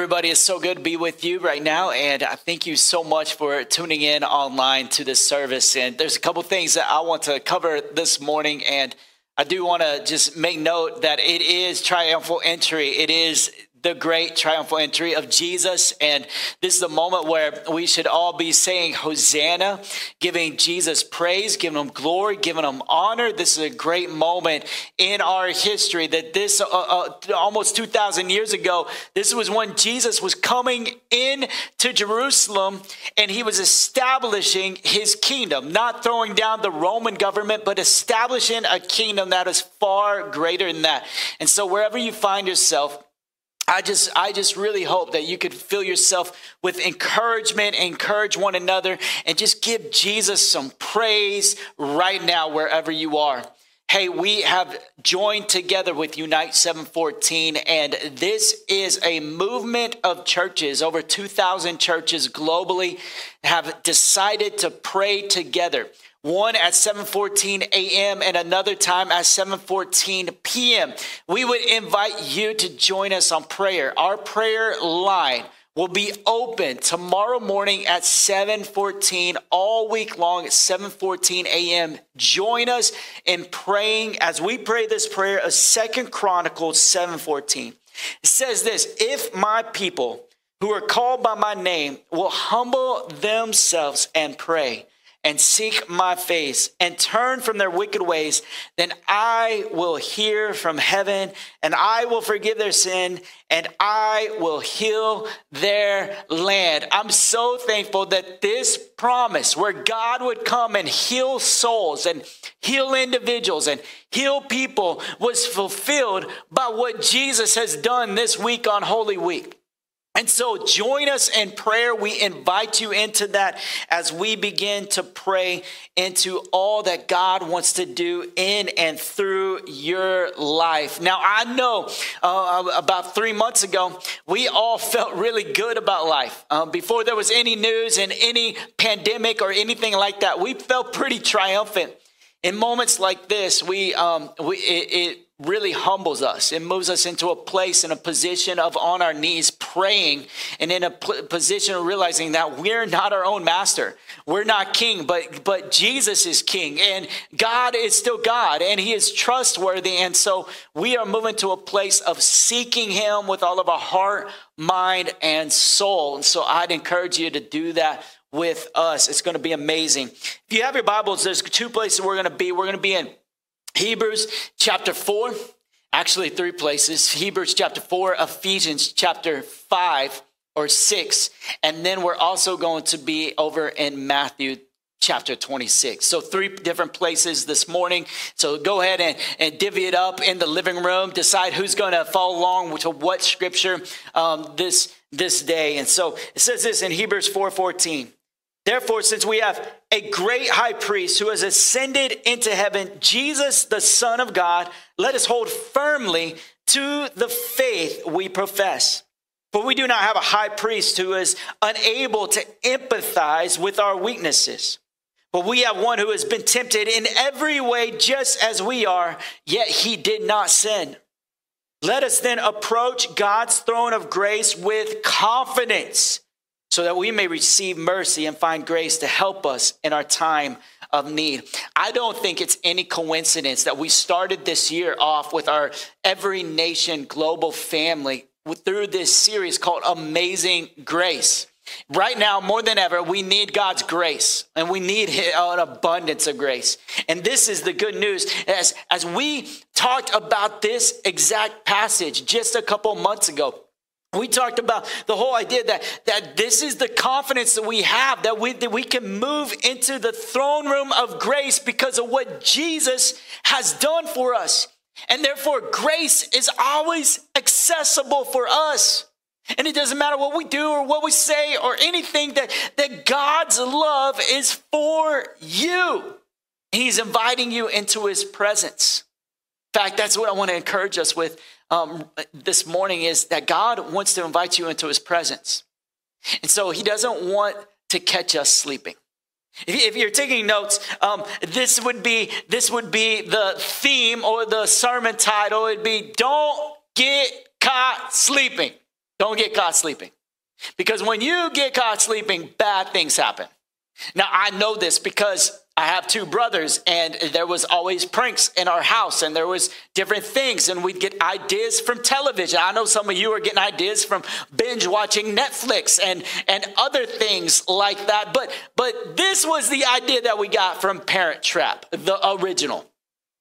Everybody, it's so good to be with you right now. And I thank you so much for tuning in online to this service. And there's a couple things that I want to cover this morning. And I do want to just make note that it is triumphal entry. It is the great triumphal entry of Jesus. And this is the moment where we should all be saying Hosanna, giving Jesus praise, giving him glory, giving him honor. This is a great moment in our history that this uh, uh, almost 2,000 years ago, this was when Jesus was coming in to Jerusalem and he was establishing his kingdom, not throwing down the Roman government, but establishing a kingdom that is far greater than that. And so wherever you find yourself, I just, I just really hope that you could fill yourself with encouragement, encourage one another, and just give Jesus some praise right now, wherever you are. Hey, we have joined together with Unite 714, and this is a movement of churches. Over 2,000 churches globally have decided to pray together one at 7:14 a.m. and another time at 7:14 p.m. We would invite you to join us on prayer. Our prayer line will be open tomorrow morning at 7:14 all week long at 7:14 a.m. Join us in praying as we pray this prayer of Second Chronicles 7:14. It says this, if my people who are called by my name will humble themselves and pray and seek my face and turn from their wicked ways, then I will hear from heaven and I will forgive their sin and I will heal their land. I'm so thankful that this promise where God would come and heal souls and heal individuals and heal people was fulfilled by what Jesus has done this week on Holy Week. And so join us in prayer. We invite you into that as we begin to pray into all that God wants to do in and through your life. Now, I know uh, about three months ago, we all felt really good about life. Um, before there was any news and any pandemic or anything like that, we felt pretty triumphant. In moments like this, we, um, we it, it really humbles us. It moves us into a place in a position of on our knees praying and in a position of realizing that we're not our own master. We're not king, but but Jesus is king and God is still God and he is trustworthy and so we are moving to a place of seeking him with all of our heart, mind and soul. And so I'd encourage you to do that with us. It's going to be amazing. If you have your Bibles, there's two places we're going to be. We're going to be in Hebrews chapter 4, actually three places Hebrews chapter 4, Ephesians chapter 5 or 6, and then we're also going to be over in Matthew chapter 26. So, three different places this morning. So, go ahead and, and divvy it up in the living room, decide who's going to follow along to what scripture um, this, this day. And so, it says this in Hebrews 4 14. Therefore, since we have a great high priest who has ascended into heaven, Jesus, the Son of God, let us hold firmly to the faith we profess. For we do not have a high priest who is unable to empathize with our weaknesses. But we have one who has been tempted in every way just as we are, yet he did not sin. Let us then approach God's throne of grace with confidence so that we may receive mercy and find grace to help us in our time of need. I don't think it's any coincidence that we started this year off with our Every Nation Global Family through this series called Amazing Grace. Right now, more than ever, we need God's grace and we need an abundance of grace. And this is the good news. As, as we talked about this exact passage just a couple months ago, we talked about the whole idea that, that this is the confidence that we have, that we, that we can move into the throne room of grace because of what Jesus has done for us. And therefore, grace is always accessible for us. And it doesn't matter what we do or what we say or anything, that, that God's love is for you. He's inviting you into his presence. In fact, that's what I want to encourage us with um, this morning is that God wants to invite you into his presence. And so he doesn't want to catch us sleeping. If you're taking notes, um, this would be this would be the theme or the sermon title. It'd be "Don't get caught sleeping." Don't get caught sleeping, because when you get caught sleeping, bad things happen. Now I know this because I have two brothers and there was always pranks in our house and there was different things and we'd get ideas from television. I know some of you are getting ideas from binge watching Netflix and and other things like that. But but this was the idea that we got from Parent Trap, the original,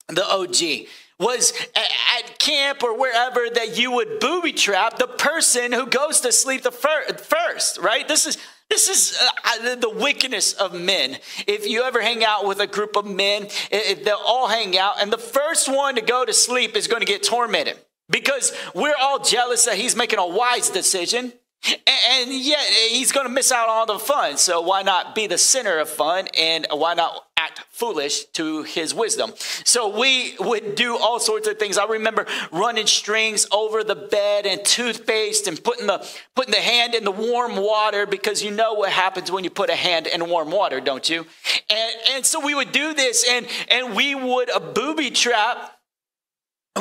the OG was at camp or wherever that you would booby trap the person who goes to sleep the first, right? This is this is uh, the wickedness of men. If you ever hang out with a group of men, they'll all hang out, and the first one to go to sleep is going to get tormented because we're all jealous that he's making a wise decision. And yet eh, he's going to miss out on all the fun. So why not be the center of fun and why not act foolish to his wisdom? So we would do all sorts of things. I remember running strings over the bed and toothpaste and putting the putting the hand in the warm water because you know what happens when you put a hand in warm water, don't you? And and so we would do this and and we would a booby trap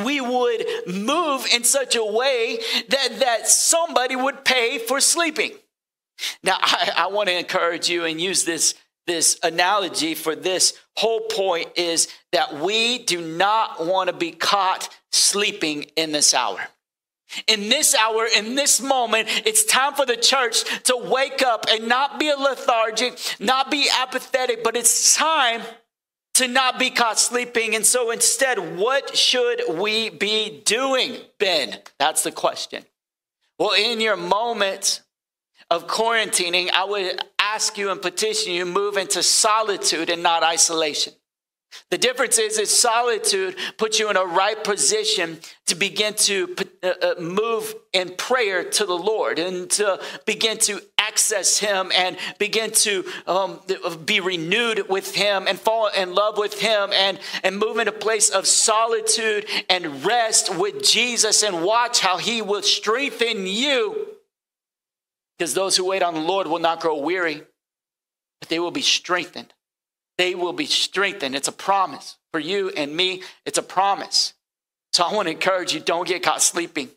we would move in such a way that, that somebody would pay for sleeping. Now, I, I want to encourage you and use this, this analogy for this whole point is that we do not want to be caught sleeping in this hour. In this hour, in this moment, it's time for the church to wake up and not be lethargic, not be apathetic, but it's time to not be caught sleeping. And so instead, what should we be doing, Ben? That's the question. Well, in your moment of quarantining, I would ask you and petition you move into solitude and not isolation. The difference is, is solitude puts you in a right position to begin to uh, uh, move in prayer to the Lord and to begin to access Him and begin to um, be renewed with Him and fall in love with Him and, and move in a place of solitude and rest with Jesus and watch how He will strengthen you. Because those who wait on the Lord will not grow weary, but they will be strengthened they will be strengthened. It's a promise for you and me. It's a promise. So I want to encourage you don't get caught sleeping,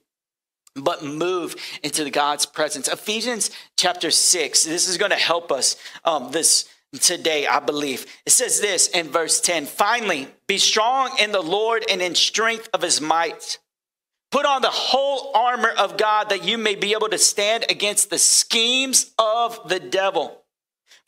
but move into the God's presence. Ephesians chapter 6, this is going to help us um, this today, I believe. It says this in verse 10 Finally, be strong in the Lord and in strength of his might. Put on the whole armor of God that you may be able to stand against the schemes of the devil.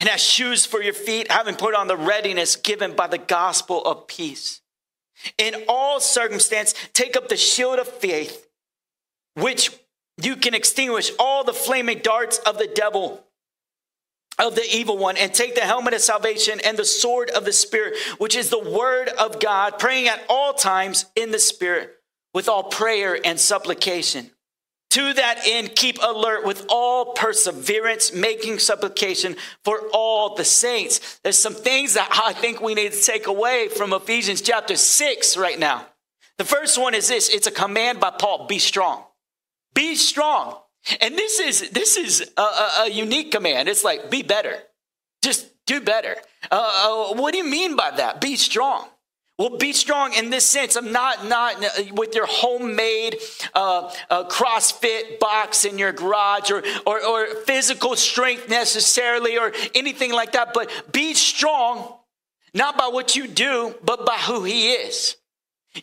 and as shoes for your feet, having put on the readiness given by the gospel of peace. In all circumstance, take up the shield of faith, which you can extinguish all the flaming darts of the devil, of the evil one, and take the helmet of salvation and the sword of the Spirit, which is the word of God, praying at all times in the Spirit with all prayer and supplication. To that end, keep alert with all perseverance, making supplication for all the saints. There's some things that I think we need to take away from Ephesians chapter 6 right now. The first one is this it's a command by Paul be strong. Be strong. And this is this is a, a, a unique command. It's like be better. Just do better. Uh, uh, what do you mean by that? Be strong. Well, be strong in this sense of not not with your homemade uh, uh, CrossFit box in your garage or, or or physical strength necessarily or anything like that, but be strong not by what you do, but by who He is.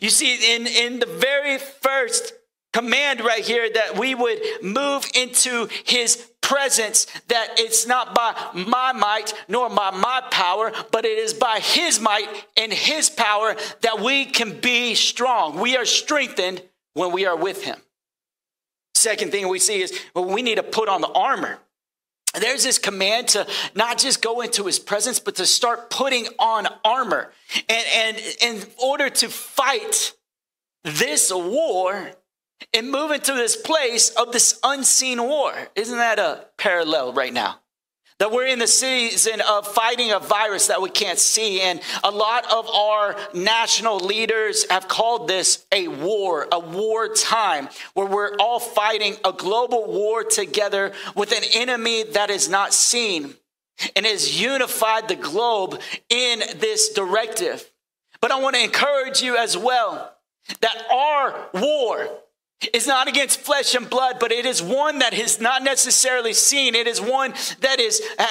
You see, in in the very first command right here that we would move into his presence that it's not by my might nor by my power, but it is by his might and his power that we can be strong. We are strengthened when we are with him. Second thing we see is well, we need to put on the armor. There's this command to not just go into his presence, but to start putting on armor. And, and in order to fight this war, and move into this place of this unseen war. Isn't that a parallel right now? That we're in the season of fighting a virus that we can't see. And a lot of our national leaders have called this a war, a war time, where we're all fighting a global war together with an enemy that is not seen and has unified the globe in this directive. But I want to encourage you as well that our war, is not against flesh and blood, but it is one that is not necessarily seen. It is one that is uh,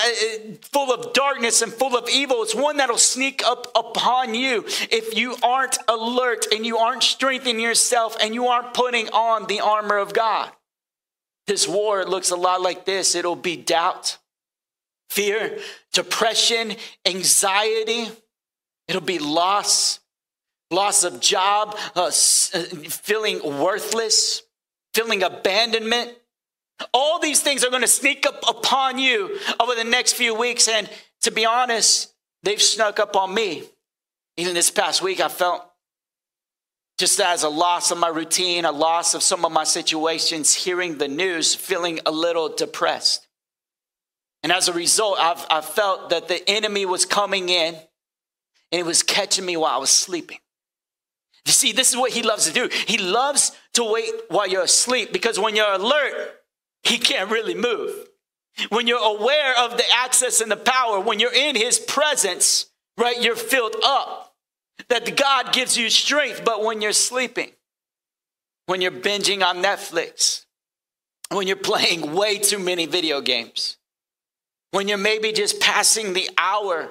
full of darkness and full of evil. It's one that'll sneak up upon you if you aren't alert and you aren't strengthening yourself and you aren't putting on the armor of God. This war looks a lot like this it'll be doubt, fear, depression, anxiety, it'll be loss, loss of job, uh, uh, feeling worthless, feeling abandonment. All these things are going to sneak up upon you over the next few weeks. And to be honest, they've snuck up on me. Even this past week, I felt just as a loss of my routine, a loss of some of my situations, hearing the news, feeling a little depressed. And as a result, I've, I felt that the enemy was coming in and it was catching me while I was sleeping. You see, this is what he loves to do. He loves to wait while you're asleep because when you're alert, he can't really move. When you're aware of the access and the power, when you're in his presence, right, you're filled up. That God gives you strength, but when you're sleeping, when you're binging on Netflix, when you're playing way too many video games, when you're maybe just passing the hour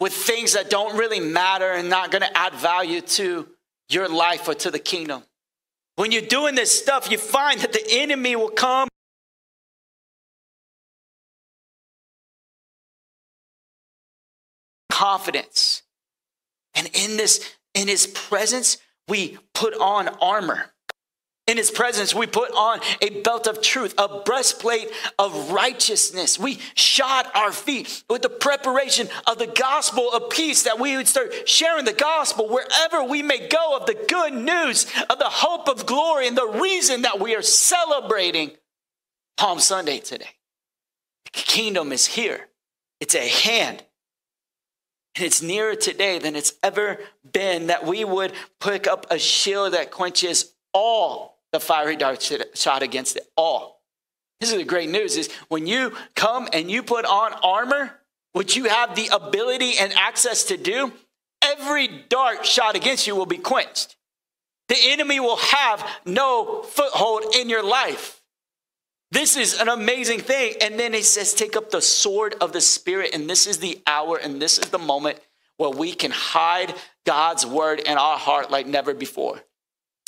with things that don't really matter and not going to add value to your life or to the kingdom. When you're doing this stuff, you find that the enemy will come. Confidence. And in this, in his presence, we put on armor. In his presence, we put on a belt of truth, a breastplate of righteousness. We shod our feet with the preparation of the gospel of peace, that we would start sharing the gospel wherever we may go of the good news of the hope of glory and the reason that we are celebrating Palm Sunday today. The kingdom is here, it's at hand. And it's nearer today than it's ever been that we would pick up a shield that quenches all the fiery dart shot against it all. This is the great news is when you come and you put on armor, which you have the ability and access to do, every dart shot against you will be quenched. The enemy will have no foothold in your life. This is an amazing thing. And then he says, take up the sword of the Spirit. And this is the hour and this is the moment where we can hide God's word in our heart like never before.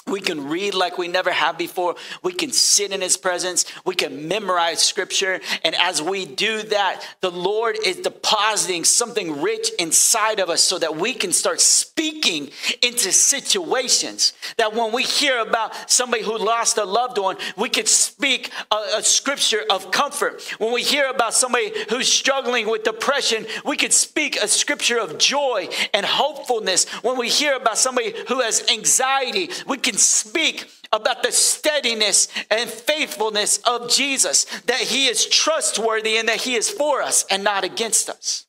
We can read like we never have before. We can sit in his presence. We can memorize scripture. And as we do that, the Lord is depositing something rich inside of us so that we can start speaking into situations. That when we hear about somebody who lost a loved one, we could speak a, a scripture of comfort. When we hear about somebody who's struggling with depression, we could speak a scripture of joy and hopefulness. When we hear about somebody who has anxiety, we can speak about the steadiness and faithfulness of Jesus, that he is trustworthy and that he is for us and not against us.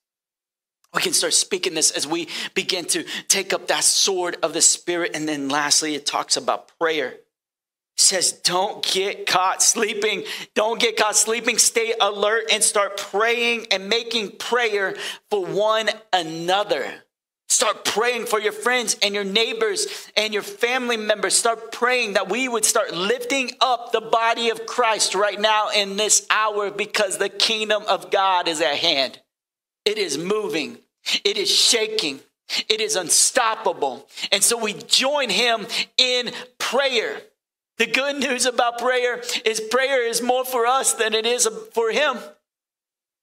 We can start speaking this as we begin to take up that sword of the Spirit. And then lastly, it talks about prayer. It says, Don't get caught sleeping. Don't get caught sleeping. Stay alert and start praying and making prayer for one another. Start praying for your friends and your neighbors and your family members. Start praying that we would start lifting up the body of Christ right now in this hour because the kingdom of God is at hand. It is moving, it is shaking, it is unstoppable. And so we join him in prayer. The good news about prayer is prayer is more for us than it is for him.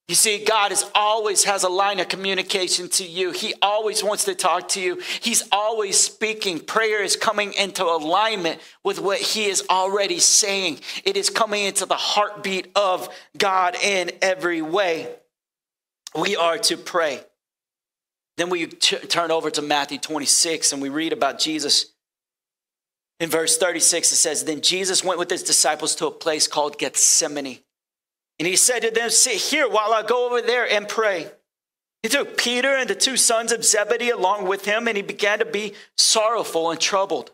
You see, God is always has a line of communication to you. He always wants to talk to you. He's always speaking. Prayer is coming into alignment with what he is already saying. It is coming into the heartbeat of God in every way. We are to pray. Then we t- turn over to Matthew 26 and we read about Jesus. In verse 36, it says, Then Jesus went with his disciples to a place called Gethsemane and he said to them, Sit here while I go over there and pray. He took Peter and the two sons of Zebedee along with him, and he began to be sorrowful and troubled.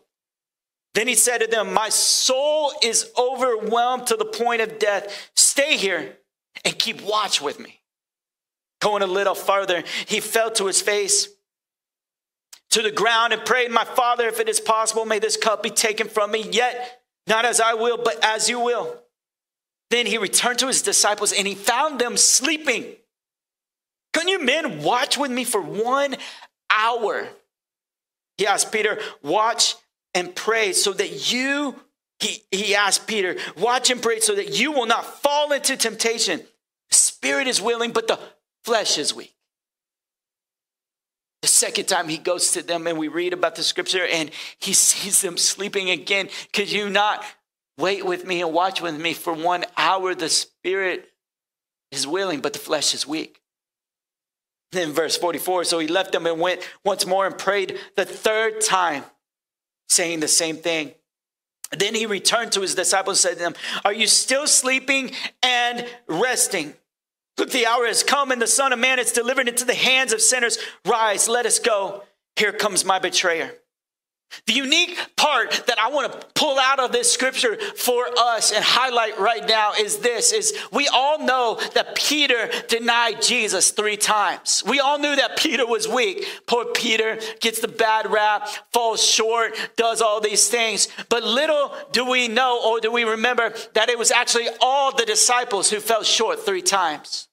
Then he said to them, My soul is overwhelmed to the point of death. Stay here and keep watch with me. Going a little farther, he fell to his face to the ground and prayed, My father, if it is possible, may this cup be taken from me, yet not as I will, but as you will. Then he returned to his disciples and he found them sleeping. Can you men watch with me for one hour? He asked Peter, Watch and pray so that you, he, he asked Peter, Watch and pray so that you will not fall into temptation. The spirit is willing, but the flesh is weak. The second time he goes to them and we read about the scripture and he sees them sleeping again. Could you not Wait with me and watch with me for one hour. The spirit is willing, but the flesh is weak. Then verse 44 so he left them and went once more and prayed the third time, saying the same thing. Then he returned to his disciples and said to them, Are you still sleeping and resting? Look, the hour has come and the Son of Man is delivered into the hands of sinners. Rise, let us go. Here comes my betrayer. The unique part that I want to pull out of this scripture for us and highlight right now is this is we all know that Peter denied Jesus 3 times. We all knew that Peter was weak. Poor Peter gets the bad rap, falls short, does all these things. But little do we know or do we remember that it was actually all the disciples who fell short 3 times.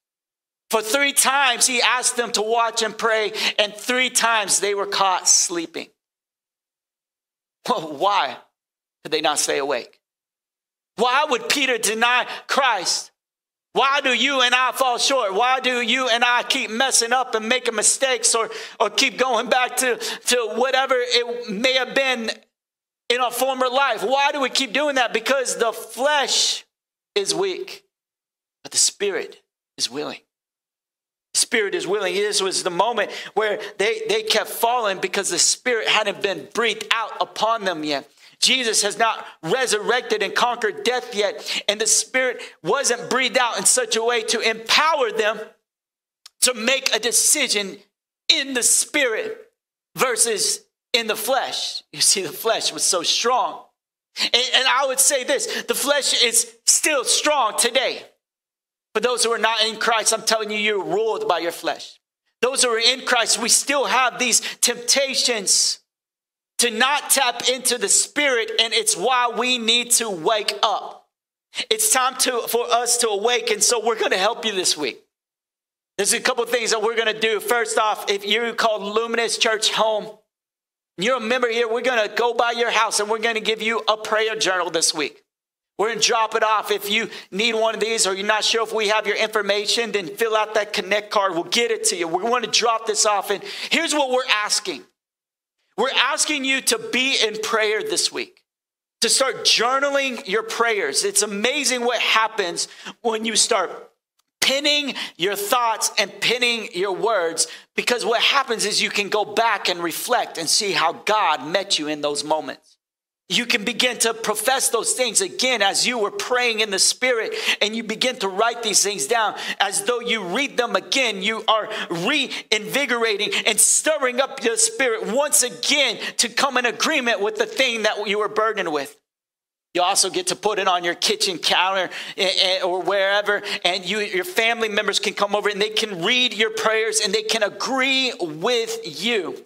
For 3 times he asked them to watch and pray and 3 times they were caught sleeping. Why could they not stay awake? Why would Peter deny Christ? Why do you and I fall short? Why do you and I keep messing up and making mistakes or, or keep going back to, to whatever it may have been in our former life? Why do we keep doing that? Because the flesh is weak, but the spirit is willing spirit is willing. This was the moment where they, they kept falling because the spirit hadn't been breathed out upon them yet. Jesus has not resurrected and conquered death yet, and the spirit wasn't breathed out in such a way to empower them to make a decision in the spirit versus in the flesh. You see, the flesh was so strong. And, and I would say this the flesh is still strong today. For those who are not in Christ, I'm telling you, you're ruled by your flesh. Those who are in Christ, we still have these temptations to not tap into the spirit, and it's why we need to wake up. It's time to, for us to awaken, so we're going to help you this week. There's a couple things that we're going to do. First off, if you're called Luminous Church Home, you're a member here, we're going to go by your house and we're going to give you a prayer journal this week. We're going to drop it off. If you need one of these or you're not sure if we have your information, then fill out that connect card. We'll get it to you. We want to drop this off. And here's what we're asking we're asking you to be in prayer this week, to start journaling your prayers. It's amazing what happens when you start pinning your thoughts and pinning your words because what happens is you can go back and reflect and see how God met you in those moments you can begin to profess those things again as you were praying in the spirit and you begin to write these things down as though you read them again you are reinvigorating and stirring up your spirit once again to come in agreement with the thing that you were burdened with you also get to put it on your kitchen counter eh, eh, or wherever, and you, your family members can come over and they can read your prayers and they can agree with you.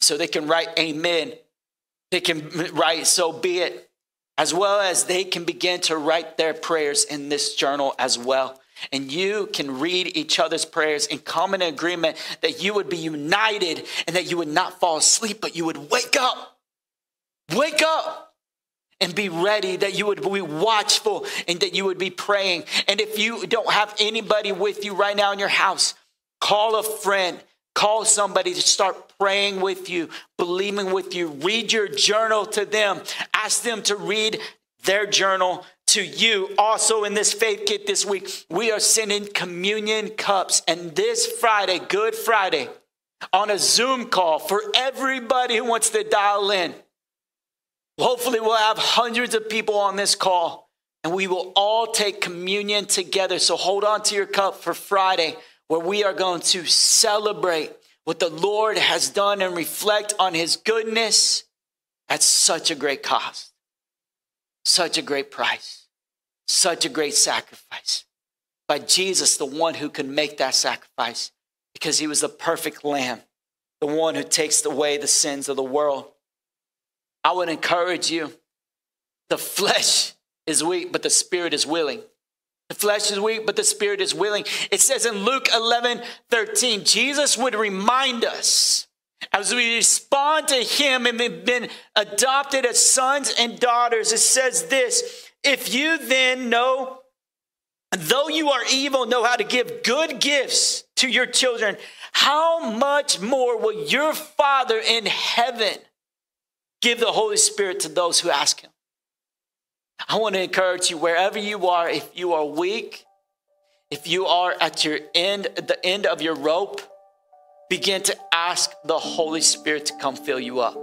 So they can write amen they can write, so be it, as well as they can begin to write their prayers in this journal as well. And you can read each other's prayers and come in common agreement that you would be united and that you would not fall asleep, but you would wake up. Wake up and be ready, that you would be watchful and that you would be praying. And if you don't have anybody with you right now in your house, call a friend, call somebody to start praying with you, believing with you. Read your journal to them, ask them to read their journal to you. Also, in this faith kit this week, we are sending communion cups. And this Friday, Good Friday, on a Zoom call for everybody who wants to dial in. Hopefully, we'll have hundreds of people on this call and we will all take communion together. So hold on to your cup for Friday, where we are going to celebrate what the Lord has done and reflect on his goodness at such a great cost, such a great price, such a great sacrifice. By Jesus, the one who can make that sacrifice because he was the perfect lamb, the one who takes away the sins of the world. I would encourage you the flesh is weak, but the spirit is willing. The flesh is weak, but the spirit is willing. It says in Luke 11 13, Jesus would remind us as we respond to him and have been adopted as sons and daughters. It says this if you then know though you are evil, know how to give good gifts to your children, how much more will your Father in heaven give the Holy Spirit to those who ask Him? I want to encourage you wherever you are, if you are weak, if you are at your end, at the end of your rope, begin to ask the Holy Spirit to come fill you up.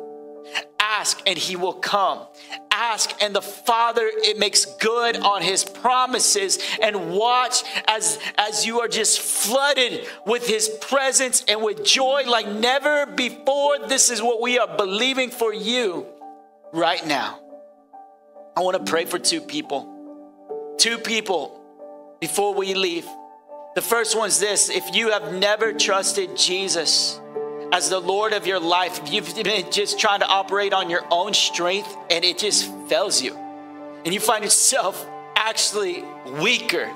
Ask and he will come. Ask and the Father it makes good on his promises and watch as as you are just flooded with his presence and with joy like never before. This is what we are believing for you right now. I want to pray for two people. Two people before we leave. The first one's this if you have never trusted Jesus, as the Lord of your life, if you've been just trying to operate on your own strength and it just fails you, and you find yourself actually weaker,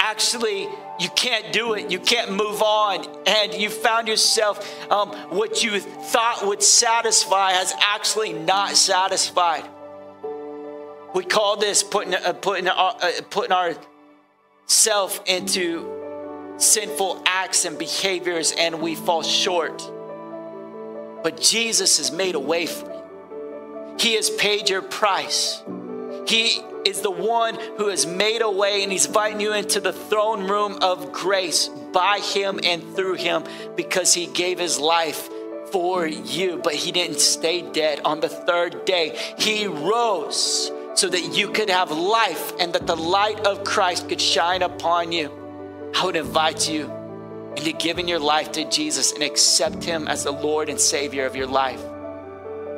actually you can't do it, you can't move on, and you found yourself um, what you thought would satisfy has actually not satisfied. We call this putting uh, putting uh, putting ourself into sinful acts and behaviors and we fall short. But Jesus has made a way for you. He has paid your price. He is the one who has made a way and he's inviting you into the throne room of grace by him and through him because he gave his life for you, but he didn't stay dead. On the third day, he rose so that you could have life and that the light of Christ could shine upon you. I would invite you into giving your life to Jesus and accept Him as the Lord and Savior of your life.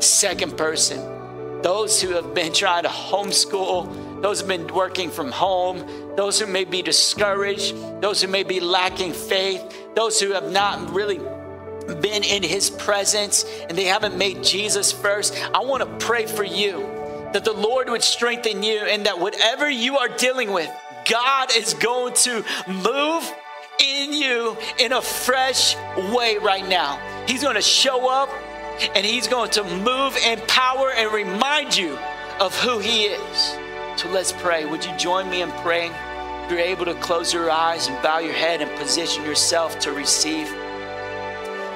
Second person, those who have been trying to homeschool, those who have been working from home, those who may be discouraged, those who may be lacking faith, those who have not really been in His presence and they haven't made Jesus first. I want to pray for you that the Lord would strengthen you and that whatever you are dealing with, God is going to move in you in a fresh way right now. He's going to show up and He's going to move in power and remind you of who He is. So let's pray. Would you join me in praying? If you're able to close your eyes and bow your head and position yourself to receive.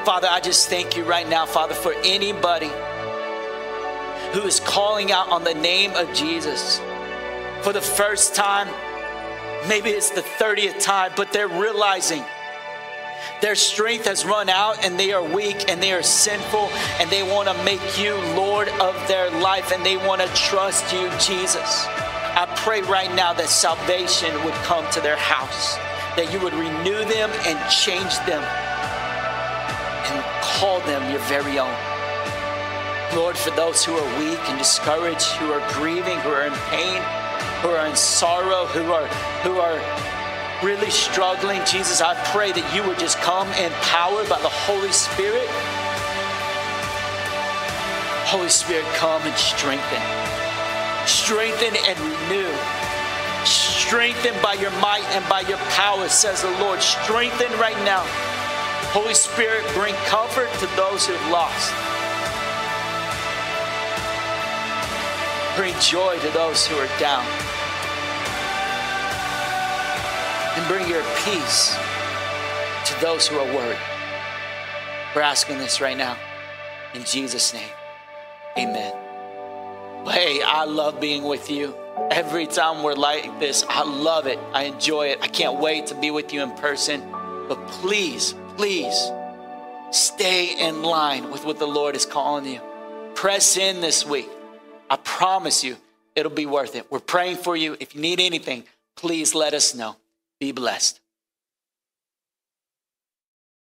Father, I just thank you right now, Father, for anybody who is calling out on the name of Jesus for the first time Maybe it's the 30th time, but they're realizing their strength has run out and they are weak and they are sinful and they want to make you Lord of their life and they want to trust you, Jesus. I pray right now that salvation would come to their house, that you would renew them and change them and call them your very own. Lord, for those who are weak and discouraged, who are grieving, who are in pain, who are in sorrow, who are who are really struggling, Jesus, I pray that you would just come empowered by the Holy Spirit. Holy Spirit, come and strengthen. Strengthen and renew. Strengthen by your might and by your power, says the Lord. Strengthen right now. Holy Spirit, bring comfort to those who've lost. Bring joy to those who are down. And bring your peace to those who are worried. We're asking this right now. In Jesus' name, amen. Hey, I love being with you. Every time we're like this, I love it. I enjoy it. I can't wait to be with you in person. But please, please stay in line with what the Lord is calling you. Press in this week. I promise you, it'll be worth it. We're praying for you. If you need anything, please let us know. Be blessed.